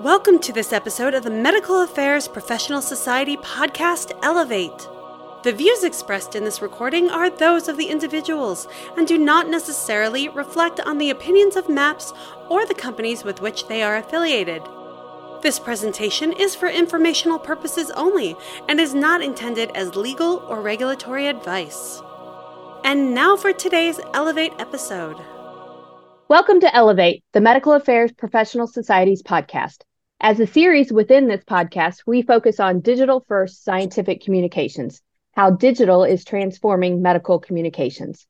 Welcome to this episode of the Medical Affairs Professional Society podcast Elevate. The views expressed in this recording are those of the individuals and do not necessarily reflect on the opinions of MAPS or the companies with which they are affiliated. This presentation is for informational purposes only and is not intended as legal or regulatory advice. And now for today's Elevate episode. Welcome to Elevate, the Medical Affairs Professional Society's podcast. As a series within this podcast, we focus on digital first scientific communications, how digital is transforming medical communications.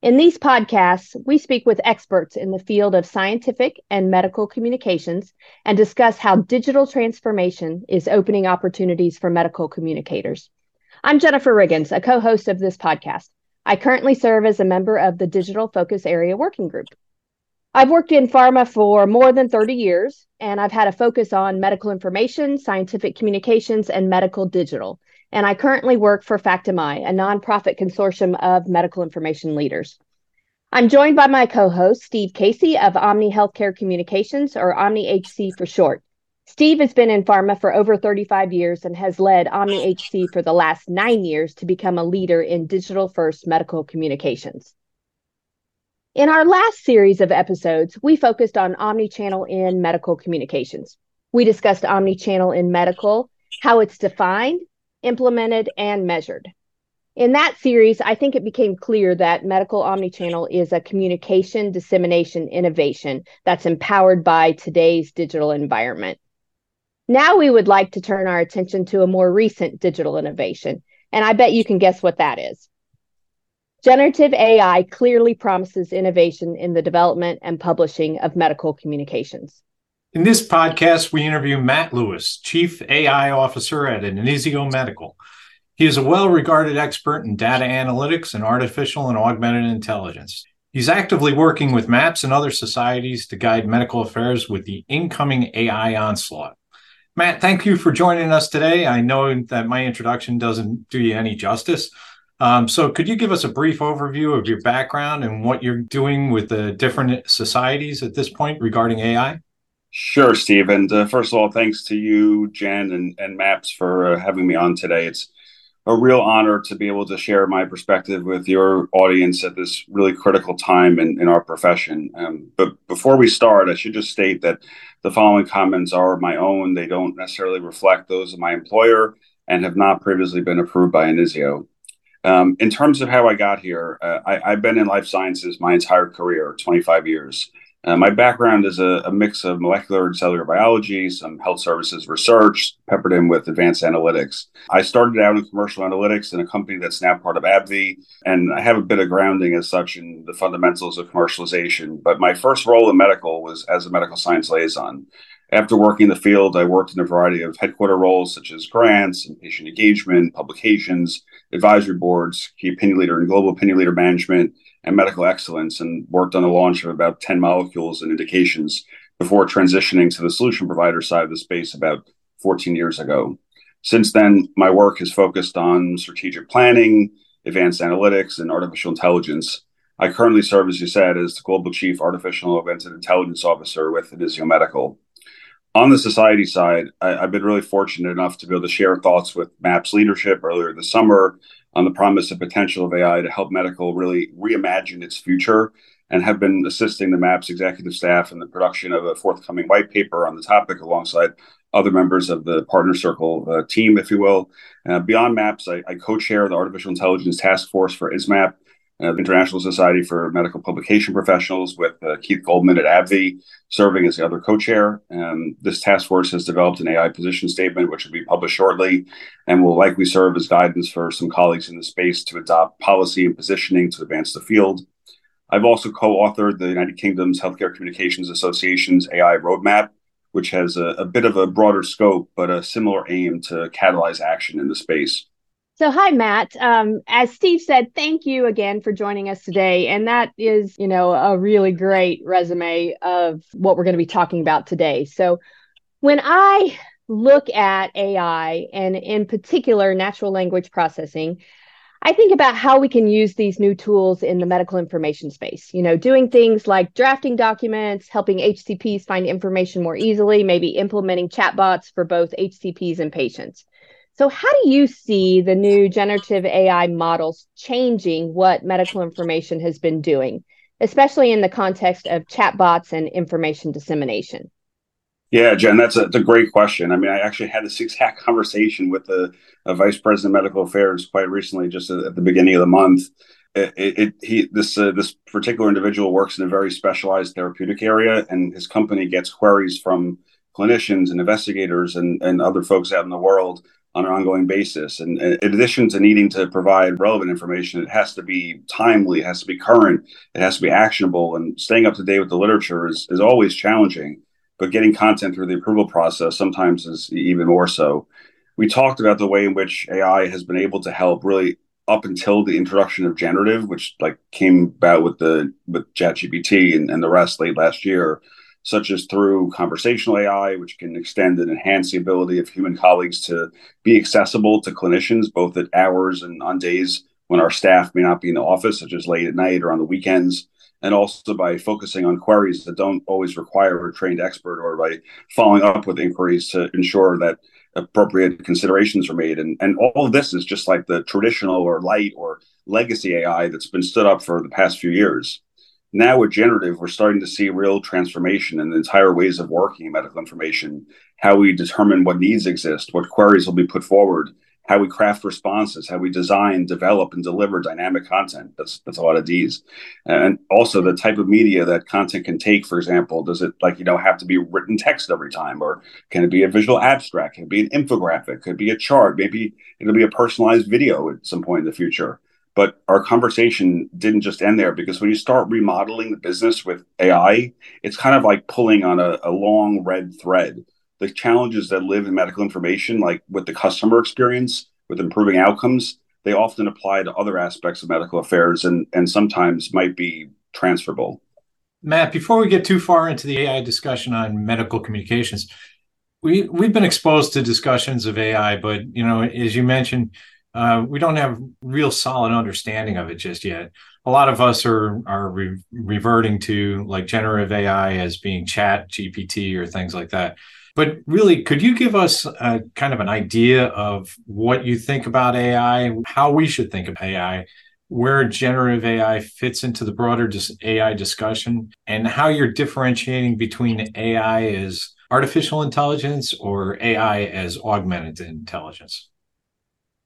In these podcasts, we speak with experts in the field of scientific and medical communications and discuss how digital transformation is opening opportunities for medical communicators. I'm Jennifer Riggins, a co host of this podcast. I currently serve as a member of the Digital Focus Area Working Group. I've worked in pharma for more than 30 years, and I've had a focus on medical information, scientific communications, and medical digital. And I currently work for phactMI, a nonprofit consortium of medical information leaders. I'm joined by my co host, Steve Casey of Omni Healthcare Communications, or Omni HC for short. Steve has been in pharma for over 35 years and has led Omni HC for the last nine years to become a leader in digital first medical communications. In our last series of episodes, we focused on omnichannel in medical communications. We discussed omnichannel in medical, how it's defined, implemented, and measured. In that series, I think it became clear that medical omnichannel is a communication dissemination innovation that's empowered by today's digital environment. Now we would like to turn our attention to a more recent digital innovation, and I bet you can guess what that is. Generative AI clearly promises innovation in the development and publishing of medical communications. In this podcast, we interview Matt Lewis, Chief AI Officer at Inizio Medical. He is a well regarded expert in data analytics and artificial and augmented intelligence. He's actively working with MAPS and other societies to guide medical affairs with the incoming AI onslaught. Matt, thank you for joining us today. I know that my introduction doesn't do you any justice, um, so, could you give us a brief overview of your background and what you're doing with the different societies at this point regarding AI? Sure, Steve. And uh, first of all, thanks to you, Jen, and, and MAPS for uh, having me on today. It's a real honor to be able to share my perspective with your audience at this really critical time in, in our profession. Um, but before we start, I should just state that the following comments are my own. They don't necessarily reflect those of my employer and have not previously been approved by Inizio. Um, in terms of how I got here, uh, I, have been in life sciences my entire career, 25 years. Uh, my background is a, a, mix of molecular and cellular biology, some health services research, peppered in with advanced analytics. I started out in commercial analytics in a company that's now part of AbbVie, and I have a bit of grounding as such in the fundamentals of commercialization. But my first role in medical was as a medical science liaison. After working in the field, I worked in a variety of headquarter roles such as grants and patient engagement, publications, advisory boards, key opinion leader in global opinion leader management, and medical excellence, and worked on the launch of about 10 molecules and indications before transitioning to the solution provider side of the space about 14 years ago. Since then, my work has focused on strategic planning, advanced analytics, and artificial intelligence. I currently serve, as you said, as the Global Chief Artificial Augmented Intelligence Officer with Inizio Medical on the society side, I, have been really fortunate enough to be able to share thoughts with MAPS leadership earlier this summer on the promise and potential of AI to help medical really reimagine its future and have been assisting the MAPS executive staff in the production of a forthcoming white paper on the topic alongside other members of the partner circle uh, team, if you will. Uh, beyond MAPS, I, I co chair the Artificial Intelligence Task Force for ISMPP, uh, the International Society for Medical Publication Professionals, with uh, Keith Goldman at AbbVie serving as the other co-chair. Um, this task force has developed an AI position statement, which will be published shortly, and will likely serve as guidance for some colleagues in the space to adopt policy and positioning to advance the field. I've also co-authored the United Kingdom's Healthcare Communications Association's AI roadmap, which has a, a bit of a broader scope, but a similar aim to catalyze action in the space. So, hi, Matt. Um, as Steve said, thank you again for joining us today. And that is, you know, a really great resume of what we're going to be talking about today. So, when I look at AI and in particular natural language processing, I think about how we can use these new tools in the medical information space. You know, doing things like drafting documents, helping HCPs find information more easily, maybe implementing chatbots for both HCPs and patients. So, how do you see the new generative AI models changing what medical information has been doing, especially in the context of chatbots and information dissemination? Yeah, Jen, that's a, that's a great question. I mean, I actually had this exact conversation with the vice president of medical affairs quite recently, just at, the beginning of the month. It, it he this uh, this particular individual works in a very specialized therapeutic area, and his company gets queries from clinicians and investigators and, and other folks out in the world on an ongoing basis. And, in addition to needing to provide relevant information, it has to be timely, it has to be current, it has to be actionable, and staying up to date with the literature is, is always challenging but getting content through the approval process sometimes is even more so. We talked about the way in which AI has been able to help really up until the introduction of generative, which like came about with the with ChatGPT and, and the rest late last year, such as through conversational AI, which can extend and enhance the ability of human colleagues to be accessible to clinicians, both at hours and on days when our staff may not be in the office, such as late at night or on the weekends and also by focusing on queries that don't always require a trained expert or by following up with inquiries to ensure that appropriate considerations are made. And, and all of this is just like the traditional or light or legacy AI that's been stood up for the past few years. Now with generative, we're starting to see real transformation in the entire ways of working in medical information, how we determine what needs exist, what queries will be put forward, how we craft responses, how we design, develop, and deliver dynamic content. That's that's a lot of D's, and also the type of media that content can take. For example, does it like you know have to be written text every time, or can it be a visual abstract? Can it be an infographic? Could it be a chart? Maybe it'll be a personalized video at some point in the future. But our conversation didn't just end there because when you start remodeling the business with AI, it's kind of like pulling on a, a long red thread the challenges that live in medical information, like with the customer experience, with improving outcomes, they often apply to other aspects of medical affairs and, and sometimes might be transferable. Matt, before we get too far into the AI discussion on medical communications, we we've been exposed to discussions of AI, but you know, as you mentioned, uh, we don't have real solid understanding of it just yet. A lot of us are are re- reverting to like generative AI as being Chat GPT or things like that. But really, could you give us a, kind of an idea of what you think about AI, how we should think of AI, where generative AI fits into the broader dis- AI discussion, and how you're differentiating between AI as artificial intelligence or AI as augmented intelligence?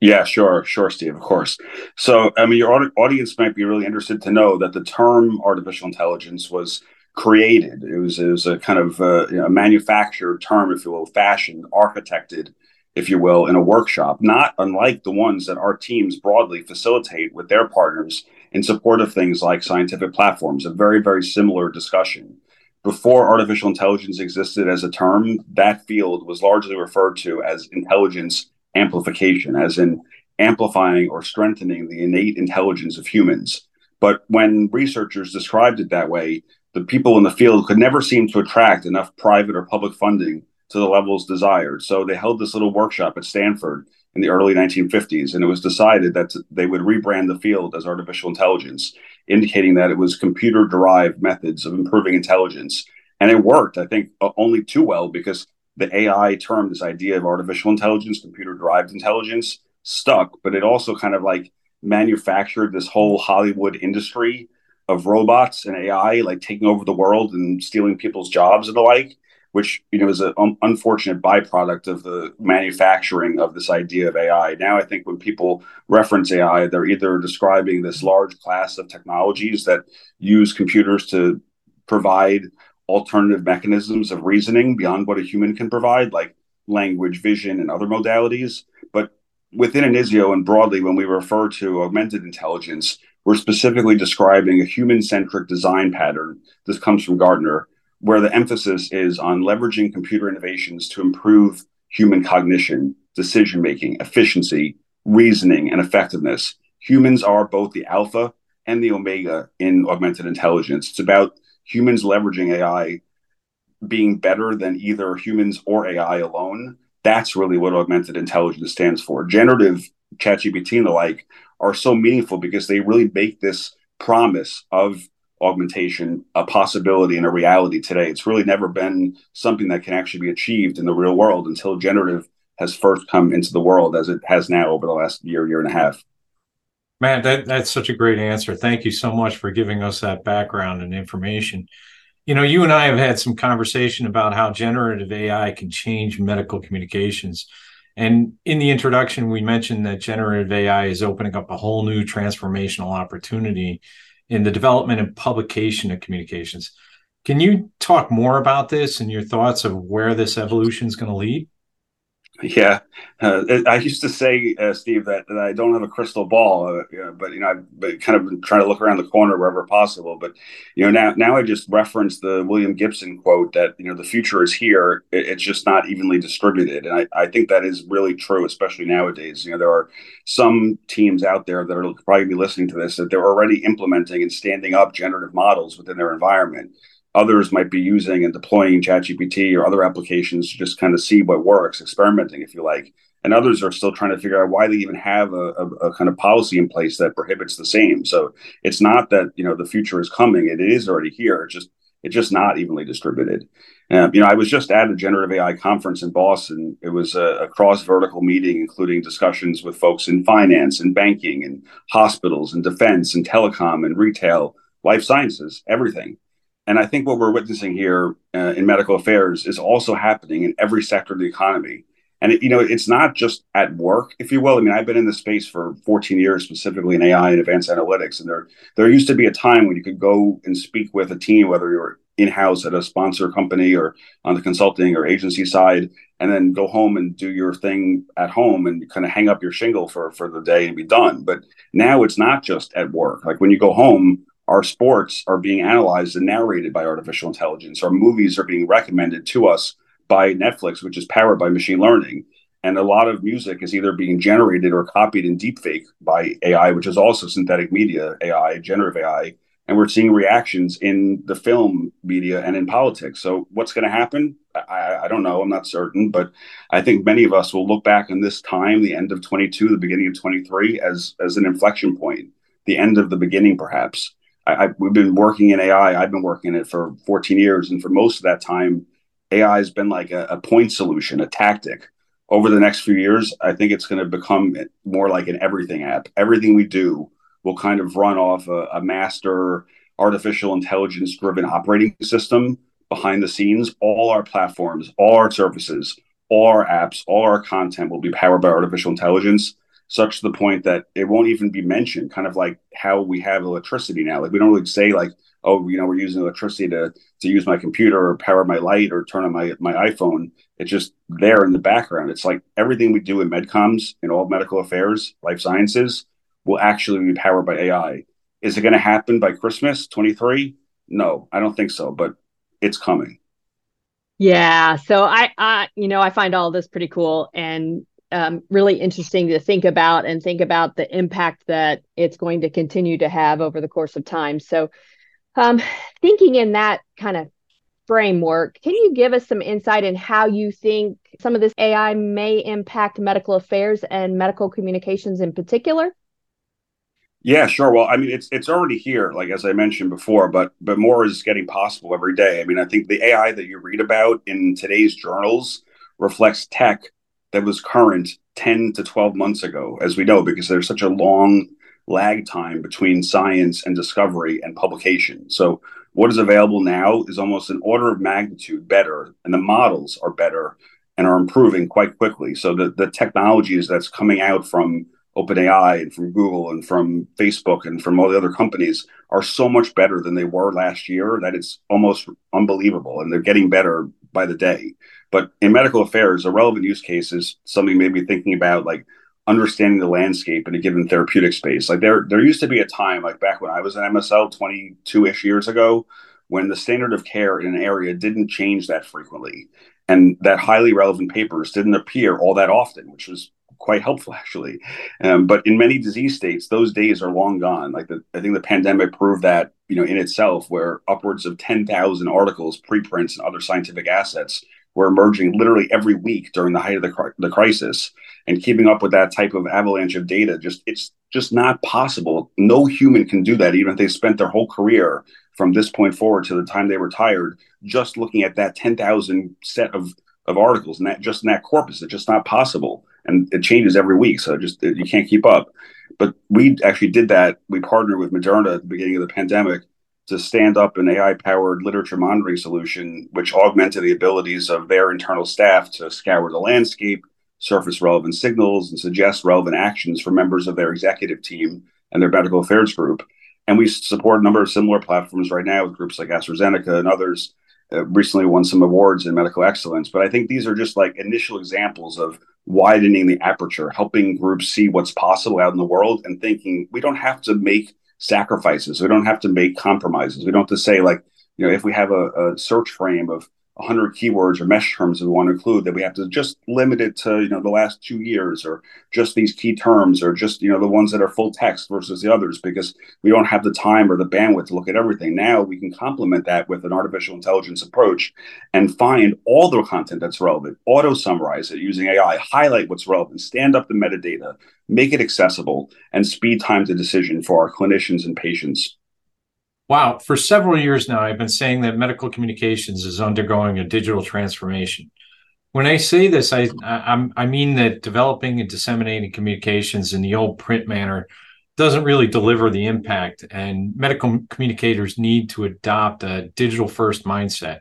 Yeah, sure, sure, Steve, of course. So, I mean, your audience might be really interested to know that the term artificial intelligence was created. It was, it was a kind of uh, you know, a manufactured term, if you will, fashioned, architected, if you will, in a workshop, not unlike the ones that our teams broadly facilitate with their partners in support of things like scientific platforms, a very, very similar discussion. Before artificial intelligence existed as a term, that field was largely referred to as intelligence amplification, as in amplifying or strengthening the innate intelligence of humans. But when researchers described it that way, the people in the field could never seem to attract enough private or public funding to the levels desired. So they held this little workshop at Stanford in the early 1950s, and it was decided that they would rebrand the field as artificial intelligence, indicating that it was computer derived methods of improving intelligence. And it worked, I think, only too well because the AI term, this idea of artificial intelligence, computer derived intelligence, stuck, but it also kind of like manufactured this whole Hollywood industry of robots and AI like taking over the world and stealing people's jobs and the like, which you know is an un- unfortunate byproduct of the manufacturing of this idea of AI. Now, I think when people reference AI, they're either describing this large class of technologies that use computers to provide alternative mechanisms of reasoning beyond what a human can provide, like language, vision, and other modalities. But within Inizio and broadly, when we refer to augmented intelligence, we're specifically describing a human centric design pattern. This comes from Gartner, where the emphasis is on leveraging computer innovations to improve human cognition, decision making, efficiency, reasoning, and effectiveness. Humans are both the alpha and the omega in augmented intelligence. It's about humans leveraging AI being better than either humans or AI alone. That's really what augmented intelligence stands for. Generative ChatGPT and the like are so meaningful because they really make this promise of augmentation a possibility and a reality today. It's really never been something that can actually be achieved in the real world until generative has first come into the world as it has now over the last year, year and a half. Man, that, that's such a great answer. Thank you so much for giving us that background and information. You know, you and I have had some conversation about how generative AI can change medical communications. And in the introduction, we mentioned that generative AI is opening up a whole new transformational opportunity in the development and publication of communications. Can you talk more about this and your thoughts of where this evolution is going to lead? Yeah, uh, I used to say, uh, Steve, that, that, I don't have a crystal ball, uh, but you know, I've kind of been trying to look around the corner wherever possible. But you know, now now I just reference the William Gibson quote that you know the future is here; it, it's just not evenly distributed, and I, I think that is really true, especially nowadays. You know, there are some teams out there that are probably be listening to this that they're already implementing and standing up generative models within their environment others might be using and deploying ChatGPT or other applications to just kind of see what works, experimenting, if you like. And others are still trying to figure out why they even have a, a, a, kind of policy in place that prohibits the same. So it's not that you know the future is coming; it is already here. It's just it's just not evenly distributed. Um, you know, I was just at a generative AI conference in Boston. It was a, a cross vertical meeting, including discussions with folks in finance and banking and hospitals and defense and telecom and retail, life sciences, everything. And I think what we're witnessing here uh, in medical affairs is also happening in every sector of the economy. And it, you know, it's not just at work, if you will. I mean, I've been in this space for 14 years, specifically in AI and advanced analytics. And there, there used to be a time when you could go and speak with a team, whether you're in-house at a sponsor company or on the consulting or agency side, and then go home and do your thing at home and kind of hang up your shingle for for the day and be done. But now it's not just at work. Like when you go home, our sports are being analyzed and narrated by artificial intelligence. Our movies are being recommended to us by Netflix, which is powered by machine learning. And a lot of music is either being generated or copied in deepfake by AI, which is also synthetic media AI, generative AI. And we're seeing reactions in the film media and in politics. So, what's going to happen? I, I, don't know. I'm not certain. But I think many of us will look back on this time, the end of 22, the beginning of 23, as, as an inflection point, the end of the beginning, perhaps. I, I, we've been working in AI. I've been working in it for 14 years, and for most of that time, AI has been like a, a point solution, a tactic. Over the next few years, I think it's going to become more like an everything app. Everything we do will kind of run off a, a master artificial intelligence driven operating system behind the scenes. All our platforms, all our services, all our apps, all our content will be powered by artificial intelligence such to the point that it won't even be mentioned, kind of like how we have electricity now. Like we don't really say like, oh, you know, we're using electricity to to use my computer or power my light or turn on my my iPhone. It's just there in the background. It's like everything we do in medcoms in all medical affairs, life sciences, will actually be powered by AI. Is it going to happen by Christmas 23? No, I don't think so, but it's coming. Yeah, so I, I, you know, I find all this pretty cool, and um, really interesting to think about and think about the impact that it's going to continue to have over the course of time. So, um, thinking in that kind of framework, can you give us some insight in how you think some of this AI may impact medical affairs and medical communications in particular? Yeah, sure. Well, I mean, it's it's already here, like as I mentioned before, but but more is getting possible every day. I mean, I think the AI that you read about in today's journals reflects tech that was current 10 to 12 months ago, as we know, because there's such a long lag time between science and discovery and publication. So, what is available now is almost an order of magnitude better, and the models are better and are improving quite quickly. So, the, the technologies that's coming out from OpenAI and from Google and from Facebook and from all the other companies are so much better than they were last year that it's almost unbelievable. And they're getting better by the day. But in medical affairs, a relevant use case is something maybe thinking about like understanding the landscape in a given therapeutic space. Like there, there used to be a time, like back when I was an MSL 22 ish years ago, when the standard of care in an area didn't change that frequently. And that highly relevant papers didn't appear all that often, which was quite helpful actually. Um, but in many disease states, those days are long gone. Like the, I think the pandemic proved that you know in itself, where upwards of ten thousand articles, preprints, and other scientific assets were emerging literally every week during the height of the, the crisis and keeping up with that type of avalanche of data just it's just not possible no human can do that even if they spent their whole career from this point forward to the time they retired just looking at that 10,000 set of of articles and that just in that corpus it's just not possible and it changes every week so just you can't keep up but we actually did that we partnered with moderna at the beginning of the pandemic to stand up an AI powered literature monitoring solution, which augmented the abilities of their internal staff to scour the landscape, surface relevant signals, and suggest relevant actions for members of their executive team and their medical affairs group. And we support a number of similar platforms right now with groups like AstraZeneca and others. Uh, recently won some awards in medical excellence. But I think these are just like initial examples of widening the aperture, helping groups see what's possible out in the world and thinking we don't have to make sacrifices. We don't have to make compromises. We don't have to say like, you know, if we have a, a search frame of 100 keywords or MeSH terms that we want to include that we have to just limit it to you know the last two years or just these key terms or just you know the ones that are full text versus the others because we don't have the time or the bandwidth to look at everything. Now we can complement that with an artificial intelligence approach and find all the content that's relevant auto summarize it using ai highlight what's relevant stand up the metadata make it accessible and speed time to decision for our clinicians and patients Wow. For several years now, I've been saying that medical communications is undergoing a digital transformation. When I say this, I, I, I mean that developing and disseminating communications in the old print manner doesn't really deliver the impact, and medical communicators need to adopt a digital first mindset.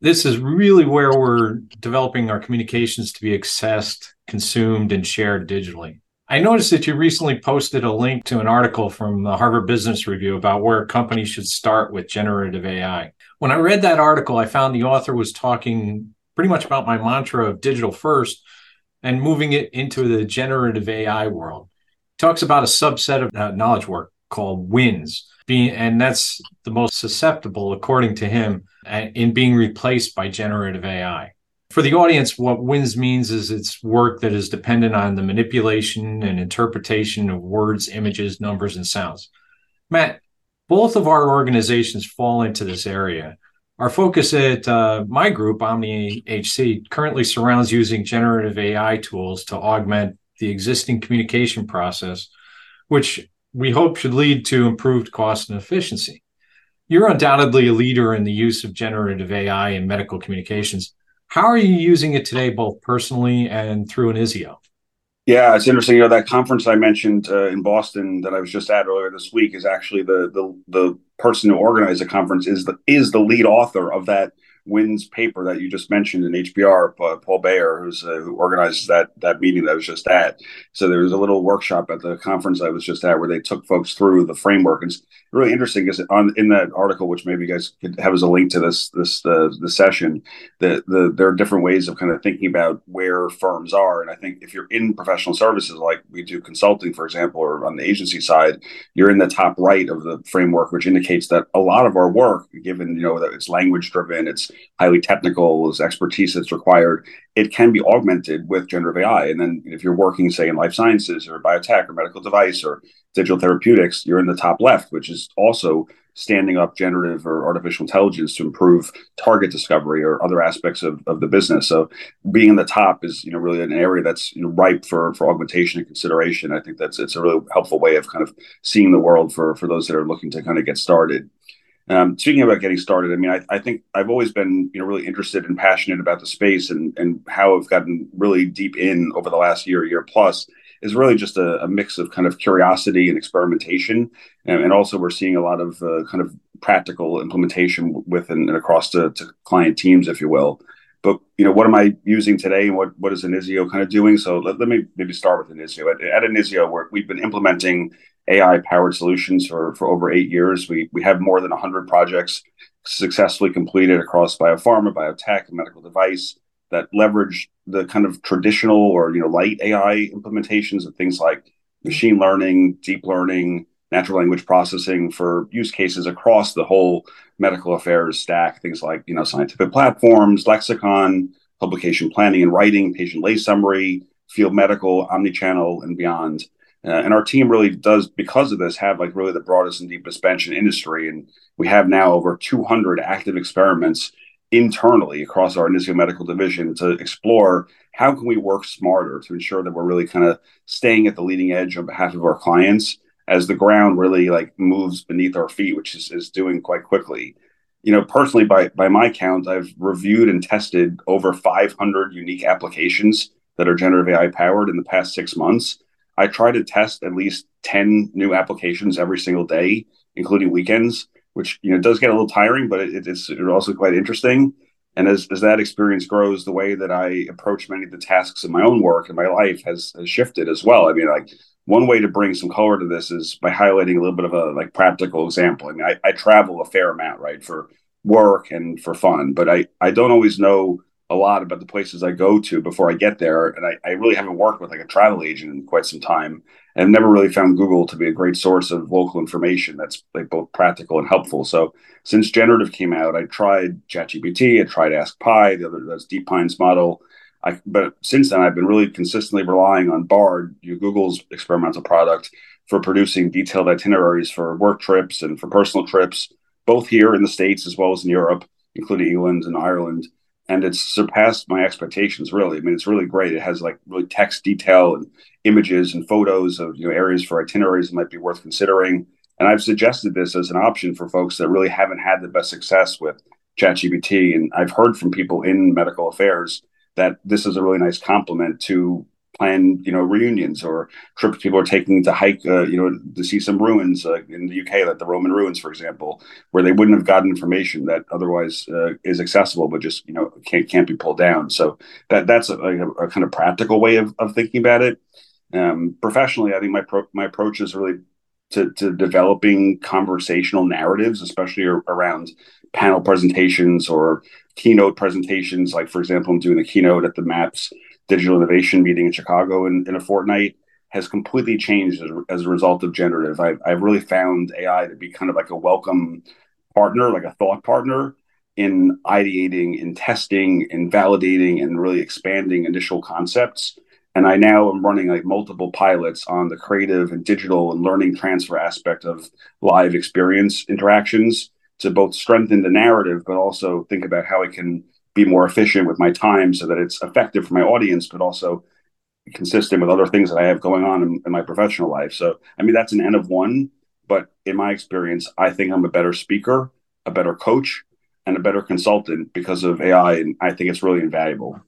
This is really where we're developing our communications to be accessed, consumed, and shared digitally. I noticed that you recently posted a link to an article from the Harvard Business Review about where companies should start with generative AI. When I read that article, I found the author was talking pretty much about my mantra of digital first and moving it into the generative AI world. He talks about a subset of uh, knowledge work called WINS, being, and that's the most susceptible, according to him, in being replaced by generative AI for the audience, what WINS means is it's work that is dependent on the manipulation and interpretation of words, images, numbers, and sounds. Matt, both of our organizations fall into this area. Our focus at uh, my group, Omni HC, currently surrounds using generative AI tools to augment the existing communication process, which we hope should lead to improved cost and efficiency. You're undoubtedly a leader in the use of generative AI in medical communications. How are you using it today, both personally and through Inizio? Yeah, it's interesting. You know, that conference I mentioned uh, in Boston that I was just at earlier this week is actually the the the person who organized the conference is the is the lead author of that WINS paper that you just mentioned in HBR, Paul Baier, who's uh, who organizes that that meeting that I was just at. So there was a little workshop at the conference I was just at where they took folks through the framework. And it's really interesting because on in that article, which maybe you guys could have as a link to this this uh, the session, that the there are different ways of kind of thinking about where firms are. And I think if you're in professional services like we do consulting, for example, or on the agency side, you're in the top right of the framework, which indicates that a lot of our work, given you know that it's language driven, it's highly technical, expertise that's required, it can be augmented with generative AI. And then if you're working, say, in life sciences or biotech or medical device or digital therapeutics, you're in the top left, which is also standing up generative or artificial intelligence to improve target discovery or other aspects of, of the business. So being in the top is, you know, really an area that's you know, ripe for, for augmentation and consideration. I think that's it's a really helpful way of kind of seeing the world for, for those that are looking to kind of get started. Um, speaking about getting started, I mean, I, I, think I've always been, you know, really interested and passionate about the space, and and how I've gotten really deep in over the last year, year plus, is really just a, a mix of kind of curiosity and experimentation, and, and also we're seeing a lot of uh, kind of practical implementation within and across to client teams, if you will. But you know, what am I using today, and what what is Inizio kind of doing? So let, let me maybe start with Inizio. At, at Inizio, we we've been implementing AI powered solutions for, for over eight years. We, we have more than 100 projects successfully completed across biopharma, biotech, and medical device that leverage the kind of traditional or you know light AI implementations of things like machine learning, deep learning, natural language processing for use cases across the whole medical affairs stack. Things like you know scientific platforms, lexicon, publication planning and writing, patient lay summary, field medical, omnichannel, and beyond. Uh, and our team really does, because of this, have like really the broadest and deepest bench in industry. And we have now over 200 active experiments internally across our Inizio Medical division to explore how can we work smarter to ensure that we're really kind of staying at the leading edge on behalf of our clients as the ground really like moves beneath our feet, which is, is doing quite quickly. You know, personally, by by my count, I've reviewed and tested over 500 unique applications that are generative AI powered in the past six months. I try to test at least 10 new applications every single day, including weekends, which you know does get a little tiring, but it, it's also quite interesting. And as, as that experience grows, the way that I approach many of the tasks in my own work and my life has, has shifted as well. I mean, like one way to bring some color to this is by highlighting a little bit of a like practical example. I mean, I, I travel a fair amount, right, for work and for fun, but I, I don't always know a lot about the places I go to before I get there. And I, I really haven't worked with like a travel agent in quite some time and I've never really found Google to be a great source of local information that's like both practical and helpful. So since generative came out, I tried ChatGPT, I tried Ask Pi, the other that's DeepMind's model. I, but since then, I've been really consistently relying on Bard, Google's experimental product, for producing detailed itineraries for work trips and for personal trips, both here in the States as well as in Europe, including England and Ireland. And it's surpassed my expectations, really. I mean, it's really great. It has like really text detail and images and photos of you know areas for itineraries that might be worth considering. And I've suggested this as an option for folks that really haven't had the best success with ChatGPT. And I've heard from people in medical affairs that this is a really nice complement to plan you know reunions or trips people are taking to hike uh, you know to see some ruins uh, in the UK like the Roman ruins for example where they wouldn't have gotten information that otherwise uh, is accessible but just you know can't can't be pulled down so that that's a, a, a kind of practical way of, of thinking about it um, professionally I think my pro- my approach is really to, to developing conversational narratives especially around panel presentations or keynote presentations. Like, for example, I'm doing a keynote at the MAPS Digital Innovation meeting in Chicago in, in a fortnight, has completely changed as, as a result of generative. I've, I've really found AI to be kind of like a welcome partner, like a thought partner in ideating, in testing, in validating, and really expanding initial concepts. And I now am running like multiple pilots on the creative and digital and learning transfer aspect of live experience interactions to both strengthen the narrative, but also think about how I can be more efficient with my time so that it's effective for my audience, but also consistent with other things that I have going on in, in my professional life. So, I mean, that's an N of one, but in my experience, I think I'm a better speaker, a better coach, and a better consultant because of AI. And I think it's really invaluable.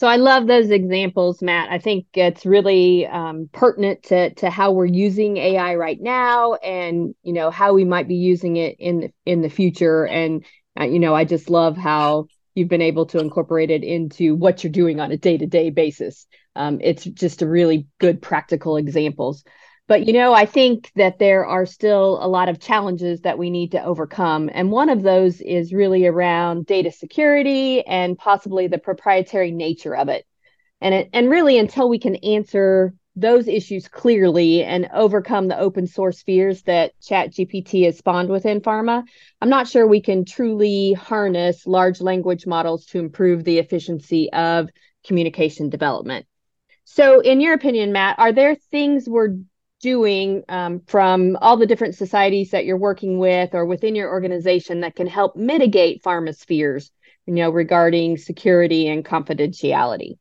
So I love those examples, Matt. I think it's really um, pertinent to to how we're using AI right now, and you know how we might be using it in the, in the future. And you know, I just love how you've been able to incorporate it into what you're doing on a day to day basis. Um, it's just a really good practical examples. But, you know, I think that there are still a lot of challenges that we need to overcome. And one of those is really around data security and possibly the proprietary nature of it. And it, and really until we can answer those issues clearly and overcome the open source fears that ChatGPT has spawned within pharma, I'm not sure we can truly harness large language models to improve the efficiency of communication development. So, in your opinion, Matt, are there things we're doing um, from all the different societies that you're working with or within your organization that can help mitigate pharma's fears, you know, regarding security and confidentiality?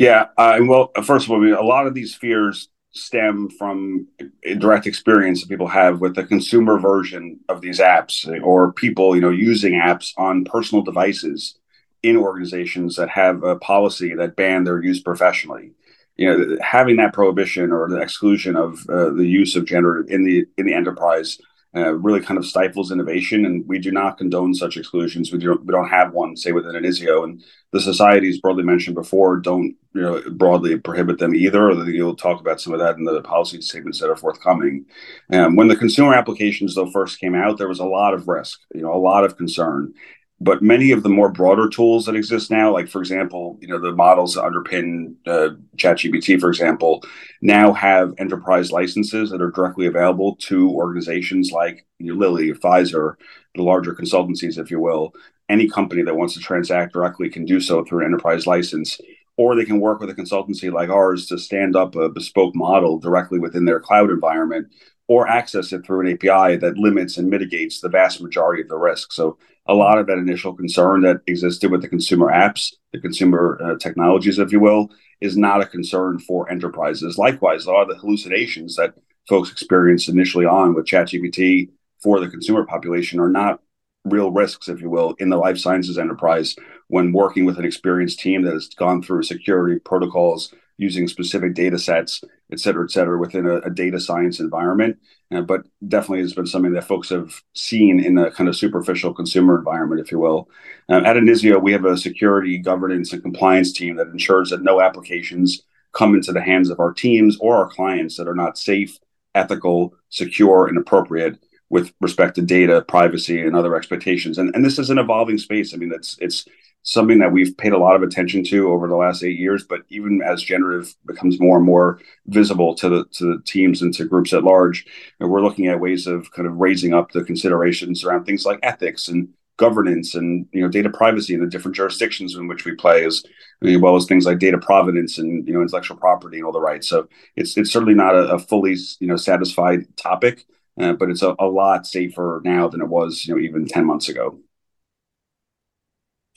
Yeah, uh, well, first of all, I mean, a lot of these fears stem from direct experience that people have with the consumer version of these apps or people, you know, using apps on personal devices in organizations that have a policy that ban their use professionally. You know having that prohibition or the exclusion of uh, the use of gender in the in the enterprise uh, really kind of stifles innovation, and we do not condone such exclusions. We don't we don't have one, say within Inizio, and the societies broadly mentioned before don't you know broadly prohibit them either. Or you'll talk about some of that in the policy statements that are forthcoming. Um, when the consumer applications though first came out, there was a lot of risk, you know, a lot of concern, but many of the more broader tools that exist now, like for example, you know the models that underpin uh, ChatGPT, for example, now have enterprise licenses that are directly available to organizations like you know, Lilly, Pfizer, the larger consultancies, if you will. Any company that wants to transact directly can do so through an enterprise license, or they can work with a consultancy like ours to stand up a bespoke model directly within their cloud environment or access it through an API that limits and mitigates the vast majority of the risk. So a lot of that initial concern that existed with the consumer apps, the consumer uh, technologies, if you will, is not a concern for enterprises. Likewise, a lot of the hallucinations that folks experienced initially on with ChatGPT for the consumer population are not real risks, if you will, in the life sciences enterprise when working with an experienced team that has gone through security protocols using specific data sets, et cetera, et cetera, within a, a data science environment. Uh, but definitely has been something that folks have seen in a kind of superficial consumer environment, if you will. Uh, at Inizio, we have a security, governance, and compliance team that ensures that no applications come into the hands of our teams or our clients that are not safe, ethical, secure, and appropriate with respect to data privacy and other expectations and, and this is an evolving space i mean it's it's something that we've paid a lot of attention to over the last eight years but even as generative becomes more and more visible to the to the teams and to groups at large we're looking at ways of kind of raising up the considerations around things like ethics and governance and you know data privacy in the different jurisdictions in which we play as well as things like data provenance and you know intellectual property and all the rights so it's it's certainly not a, a fully you know satisfied topic uh, but it's a, a lot safer now than it was, you know, even 10 months ago.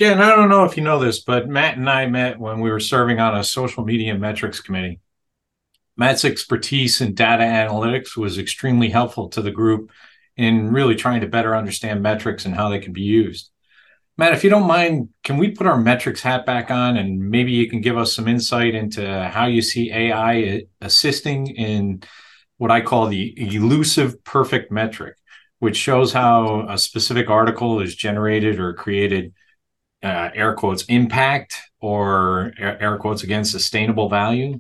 Yeah, and I don't know if you know this, but Matt and I met when we were serving on a social media metrics committee. Matt's expertise in data analytics was extremely helpful to the group in really trying to better understand metrics and how they can be used. Matt, if you don't mind, can we put our metrics hat back on and maybe you can give us some insight into how you see AI assisting in what I call the elusive perfect metric, which shows how a specific article is generated or created, uh, air quotes, impact or air quotes again, sustainable value?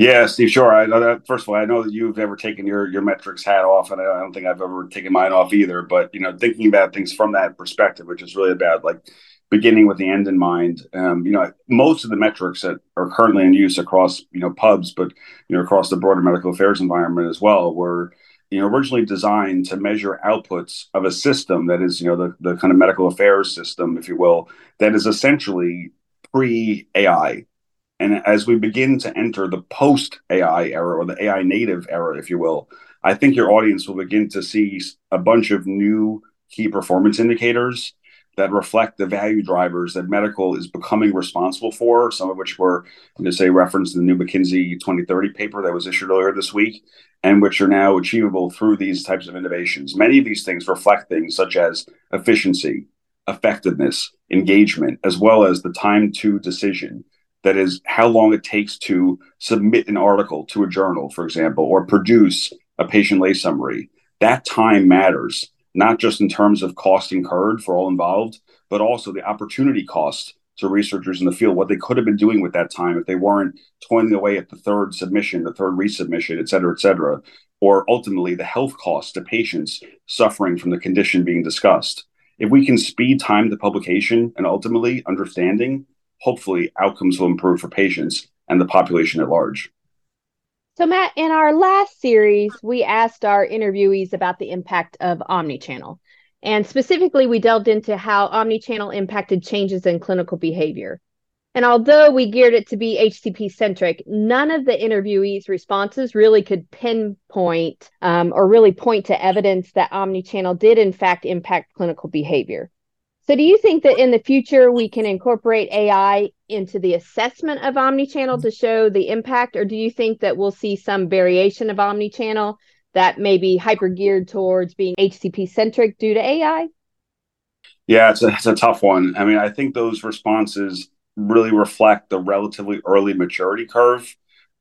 Yeah, Steve, sure. I that. First of all, I know that you've ever taken your your metrics hat off, and I don't think I've ever taken mine off either. But you know, thinking about things from that perspective, which is really about like beginning with the end in mind. Um, you know, most of the metrics that are currently in use across you know pubs, but you know across the broader medical affairs environment as well, were you know originally designed to measure outputs of a system that is you know the the kind of medical affairs system, if you will, that is essentially pre AI. And as we begin to enter the post AI era or the AI native era, if you will, I think your audience will begin to see a bunch of new key performance indicators that reflect the value drivers that medical is becoming responsible for, some of which were, you know, say, referenced in the new McKinsey 2030 paper that was issued earlier this week, and which are now achievable through these types of innovations. Many of these things reflect things such as efficiency, effectiveness, engagement, as well as the time to decision. That is how long it takes to submit an article to a journal, for example, or produce a patient lay summary. That time matters not just in terms of cost incurred for all involved, but also the opportunity cost to researchers in the field, what they could have been doing with that time if they weren't toiling away at the third submission, the third resubmission, et cetera, et cetera, or ultimately the health cost to patients suffering from the condition being discussed. If we can speed time to publication and ultimately understanding, hopefully outcomes will improve for patients and the population at large. So, Matt, in our last series, we asked our interviewees about the impact of omnichannel. And specifically, we delved into how omnichannel impacted changes in clinical behavior. And although we geared it to be HCP centric, none of the interviewees' responses really could pinpoint um, or really point to evidence that omnichannel did, in fact, impact clinical behavior. So, do you think that in the future we can incorporate AI into the assessment of omnichannel to show the impact, or do you think that we'll see some variation of omnichannel that may be hyper geared towards being HCP centric due to AI? Yeah, it's a, it's a tough one. I mean, I think those responses really reflect the relatively early maturity curve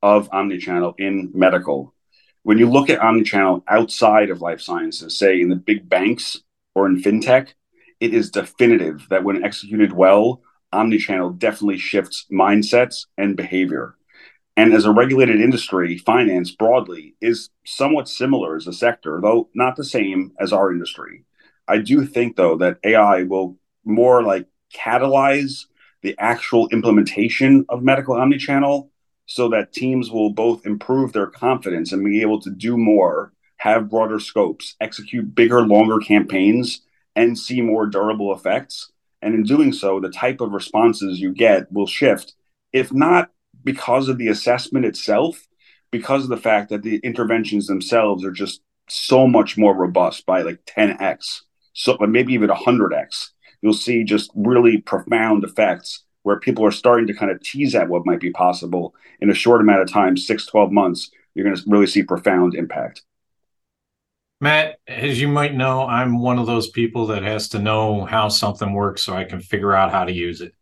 of omnichannel in medical. When you look at omnichannel outside of life sciences, say in the big banks or in fintech, it is definitive that when executed well, omnichannel definitely shifts mindsets and behavior. And as a regulated industry, finance broadly is somewhat similar as a sector, though not the same as our industry. I do think, though, that AI will more like catalyze the actual implementation of medical omnichannel so that teams will both improve their confidence and be able to do more, have broader scopes, execute bigger, longer campaigns and see more durable effects. And in doing so, the type of responses you get will shift, if not because of the assessment itself, because of the fact that the interventions themselves are just so much more robust by like 10x, so maybe even 100x. You'll see just really profound effects where people are starting to kind of tease at what might be possible in a short amount of time, six, 12 months. You're going to really see profound impact. Matt, as you might know, I'm one of those people that has to know how something works so I can figure out how to use it.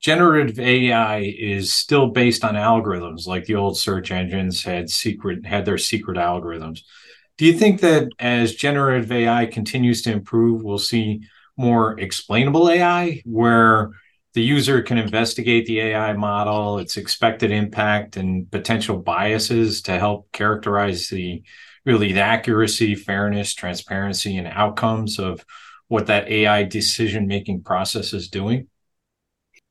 Generative AI is still based on algorithms like the old search engines had secret had their secret algorithms. Do you think that as generative AI continues to improve, we'll see more explainable AI where the user can investigate the AI model, its expected impact and potential biases to help characterize the really the accuracy, fairness, transparency, and outcomes of what that AI decision making process is doing?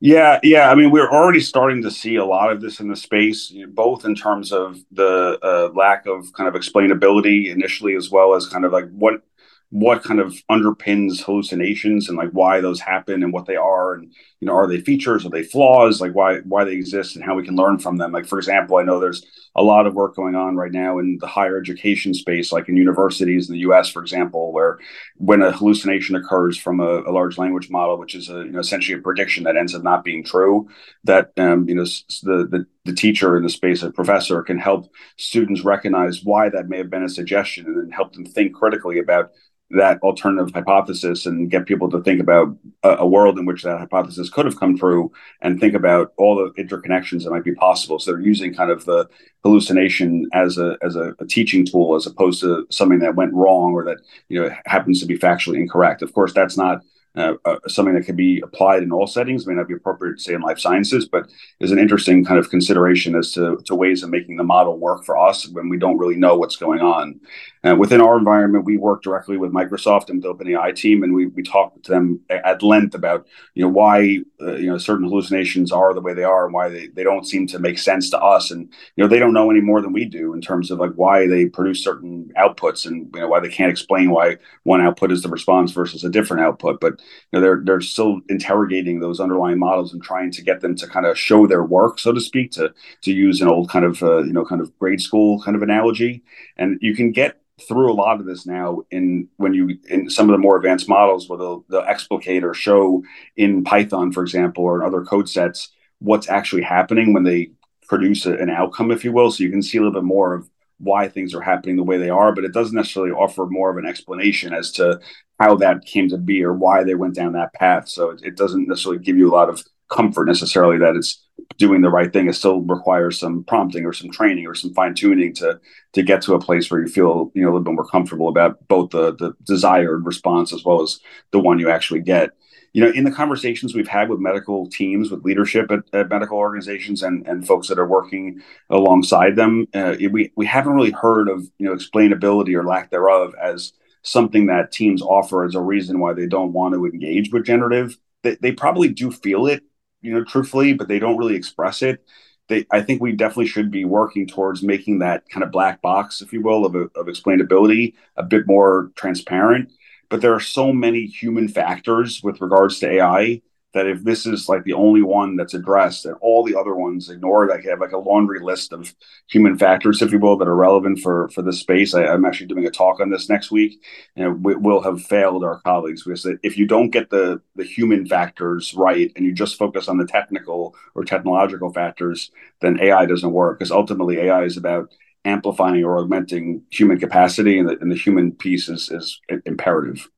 Yeah, yeah. I mean, we're already starting to see a lot of this in the space, both in terms of the uh, lack of kind of explainability initially, as well as kind of like what what kind of underpins hallucinations and like why those happen and what they are and you know are they features are they flaws? Like why why they exist and how we can learn from them. Like for example i know there's a lot of work going on right now in the higher education space like in universities in the us for example where when a hallucination occurs from a, a large language model which is a you know essentially a prediction that ends up not being true that um, you know the, the the teacher in the space a professor can help students recognize why that may have been a suggestion and then help them think critically about that alternative hypothesis and get people to think about a, a, world in which that hypothesis could have come true and think about all the interconnections that might be possible. So they're using kind of the hallucination as a as a, a, teaching tool as opposed to something that went wrong or that you know happens to be factually incorrect. Of course, that's not uh, uh, something that can be applied in all settings. May not be appropriate, say, in life sciences, but is an interesting kind of consideration as to, to ways of making the model work for us when we don't really know what's going on. Uh, within our environment, we work directly with Microsoft and the OpenAI team, and we, we talk to them at length about you know why uh, you know certain hallucinations are the way they are and why they, they don't seem to make sense to us, and you know they don't know any more than we do in terms of like why they produce certain outputs and you know why they can't explain why one output is the response versus a different output, but you know they're they're still interrogating those underlying models and trying to get them to kind of show their work, so to speak, to to use an old kind of uh, you know kind of grade school kind of analogy. And you can get through a lot of this now in when you in some of the more advanced models where they'll, they'll explicate or show in Python, for example, or in other code sets what's actually happening when they produce a, an outcome, if you will. So you can see a little bit more of why things are happening the way they are, but it doesn't necessarily offer more of an explanation as to how that came to be or why they went down that path. So it, it doesn't necessarily give you a lot of comfort necessarily that it's doing the right thing. It still requires some prompting or some training or some fine tuning to to get to a place where you feel you know a little bit more comfortable about both the the desired response as well as the one you actually get you know, in the conversations we've had with medical teams, with leadership at, at medical organizations, and and folks that are working alongside them, uh, we we haven't really heard of you know explainability or lack thereof as something that teams offer as a reason why they don't want to engage with generative. They they probably do feel it, you know, truthfully, but they don't really express it. They, I think we definitely should be working towards making that kind of black box, if you will, of, of explainability a bit more transparent but there are so many human factors with regards to AI that if this is like the only one that's addressed and all the other ones ignored, I have like a laundry list of human factors, if you will, that are relevant for for this space. I, am actually doing a talk on this next week, and we, will have failed our colleagues because if you don't get the the human factors right and you just focus on the technical or technological factors, then AI doesn't work. Because ultimately, AI is about amplifying or augmenting human capacity, and the, and the human piece is, is imperative.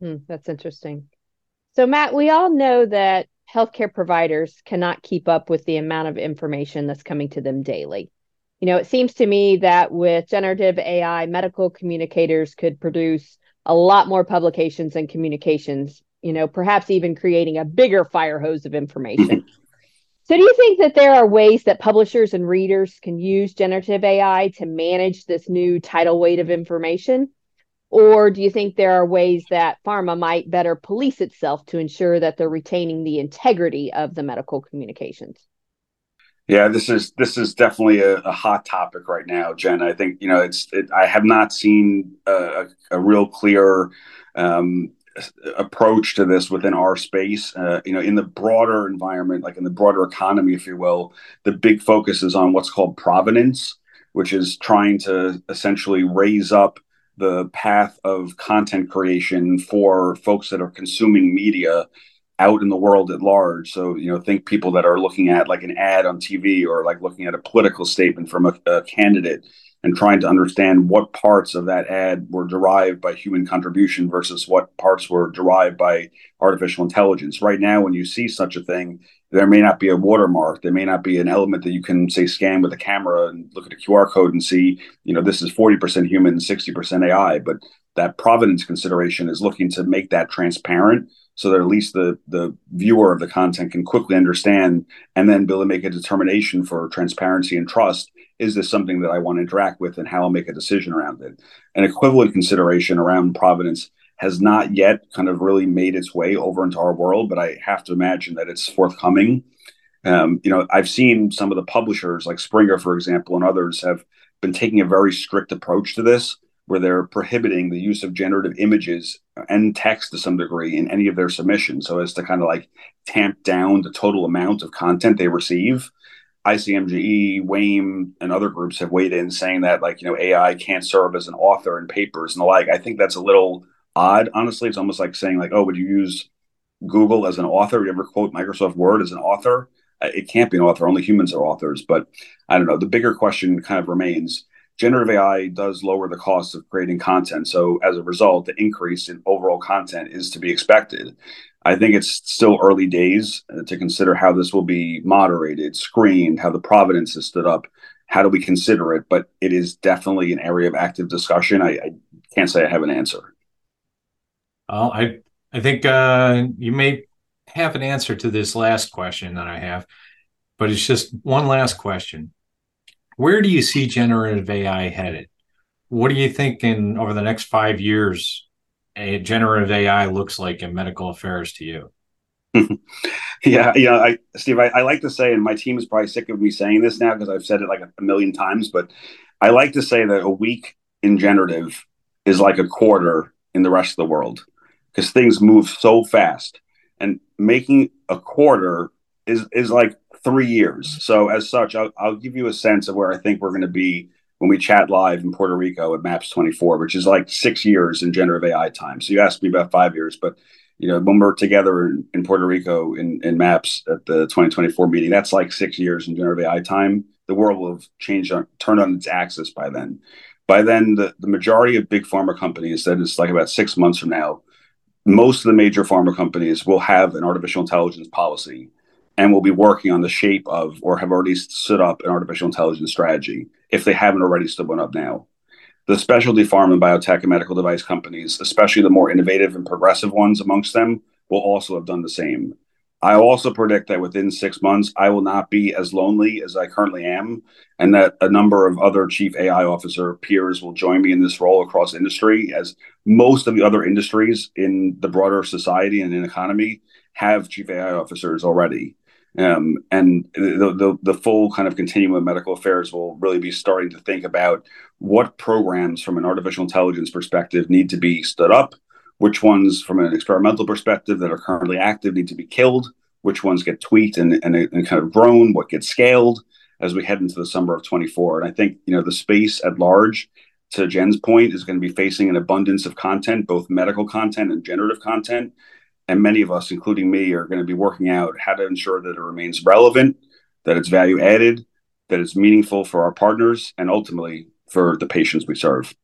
Hmm, that's interesting. So, Matt, we all know that healthcare providers cannot keep up with the amount of information that's coming to them daily. You know, it seems to me that with generative AI, medical communicators could produce a lot more publications and communications, you know, perhaps even creating a bigger fire hose of information. So, do you think that there are ways that publishers and readers can use generative AI to manage this new tidal weight of information? Or do you think there are ways that pharma might better police itself to ensure that they're retaining the integrity of the medical communications? Yeah, this is this is definitely a, a hot topic right now, Jen. I think you know it's. It, I have not seen a, a real clear um, approach to this within our space. Uh, you know, in the broader environment, like in the broader economy, if you will, the big focus is on what's called provenance, which is trying to essentially raise up the path of content creation for folks that are consuming media out in the world at large. So, you know, think people that are looking at like an ad on TV or like looking at a political statement from a, a candidate and trying to understand what parts of that ad were derived by human contribution versus what parts were derived by artificial intelligence. Right now, when you see such a thing, there may not be a watermark. There may not be an element that you can say scan with a camera and look at a QR code and see, you know, this is 40% human, 60% AI. But that provenance consideration is looking to make that transparent so that at least the the viewer of the content can quickly understand and then be able to make a determination for transparency and trust is this something that I want to interact with and how I'll make a decision around it. An equivalent consideration around provenance has not yet kind of really made its way over into our world, but I have to imagine that it's forthcoming. Um, you know, I've seen some of the publishers like Springer, for example, and others have been taking a very strict approach to this, where they're prohibiting the use of generative images and text to some degree in any of their submissions, so as to kind of like tamp down the total amount of content they receive. ICMJE, WAME, and other groups have weighed in saying that like you know AI can't serve as an author in papers and the like. I think that's a little odd. Honestly, it's almost like saying like, oh, would you use Google as an author? You ever quote Microsoft Word as an author? It can't be an author. Only humans are authors. But I don't know. The bigger question kind of remains. Generative AI does lower the cost of creating content. So as a result, the increase in overall content is to be expected. I think it's still early days uh, to consider how this will be moderated, screened, how the provenance is stood up. How do we consider it? But it is definitely an area of active discussion. I, I can't say I have an answer. Well, I I think uh, you may have an answer to this last question that I have, but it's just one last question. Where do you see generative AI headed? What do you think in over the next five years a generative AI looks like in medical affairs to you? yeah, you know, I, Steve, I, I, like to say, and my team is probably sick of me saying this now because I've said it like a, a million times, but I like to say that a week in generative is like a quarter in the rest of the world because things move so fast, and making a quarter is is like three years. So as such, I'll, I'll give you a sense of where I think we're going to be when we chat live in Puerto Rico at MAPS 24, which is like six years in generative AI time. So you asked me about five years, but you know, when we're together in, in Puerto Rico in, in MAPS at the 2024 meeting, that's like six years in generative AI time. The world will have changed, on, turned on its axis by then. By then, the, the majority of big pharma companies said it's like about six months from now, most of the major pharma companies will have an artificial intelligence policy and will be working on the shape of or have already stood up an artificial intelligence strategy if they haven't already stood one up now. The specialty pharma and biotech and medical device companies, especially the more innovative and progressive ones amongst them, will also have done the same. I also predict that within six months, I will not be as lonely as I currently am, and that a number of other chief AI officer peers will join me in this role across industry, as most of the other industries in the broader society and in economy have chief AI officers already. Um, and the, the, the full kind of continuum of medical affairs will really be starting to think about what programs from an artificial intelligence perspective need to be stood up, which ones from an experimental perspective that are currently active need to be killed, which ones get tweaked and, and, and kind of grown, what gets scaled as we head into the summer of 24. And I think, you know, the space at large, to Jen's point, is going to be facing an abundance of content, both medical content and generative content and many of us, including me, are going to be working out how to ensure that it remains relevant, that it's value added, that it's meaningful for our partners, and ultimately for the patients we serve.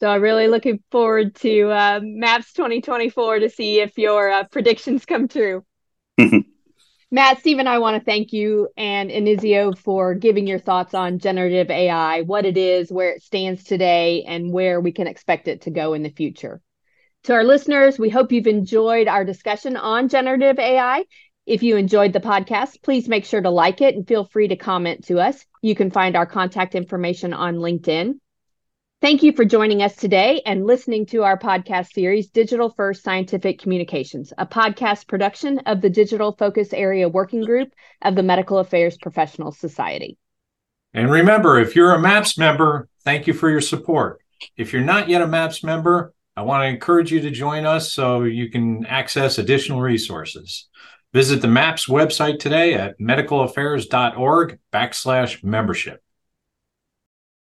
So I'm really looking forward to uh, MAPS 2024 to see if your uh, predictions come true. Matt, Steve, and I want to thank you and Inizio for giving your thoughts on generative AI, what it is, where it stands today, and where we can expect it to go in the future. To our listeners, we hope you've enjoyed our discussion on generative AI. If you enjoyed the podcast, please make sure to like it and feel free to comment to us. You can find our contact information on LinkedIn. Thank you for joining us today and listening to our podcast series, Digital First Scientific Communications, a podcast production of the Digital Focus Area Working Group of the Medical Affairs Professional Society. And remember, if you're a MAPS member, thank you for your support. If you're not yet a MAPS member, I want to encourage you to join us so you can access additional resources. Visit the MAPS website today at medicalaffairs.org backslash membership.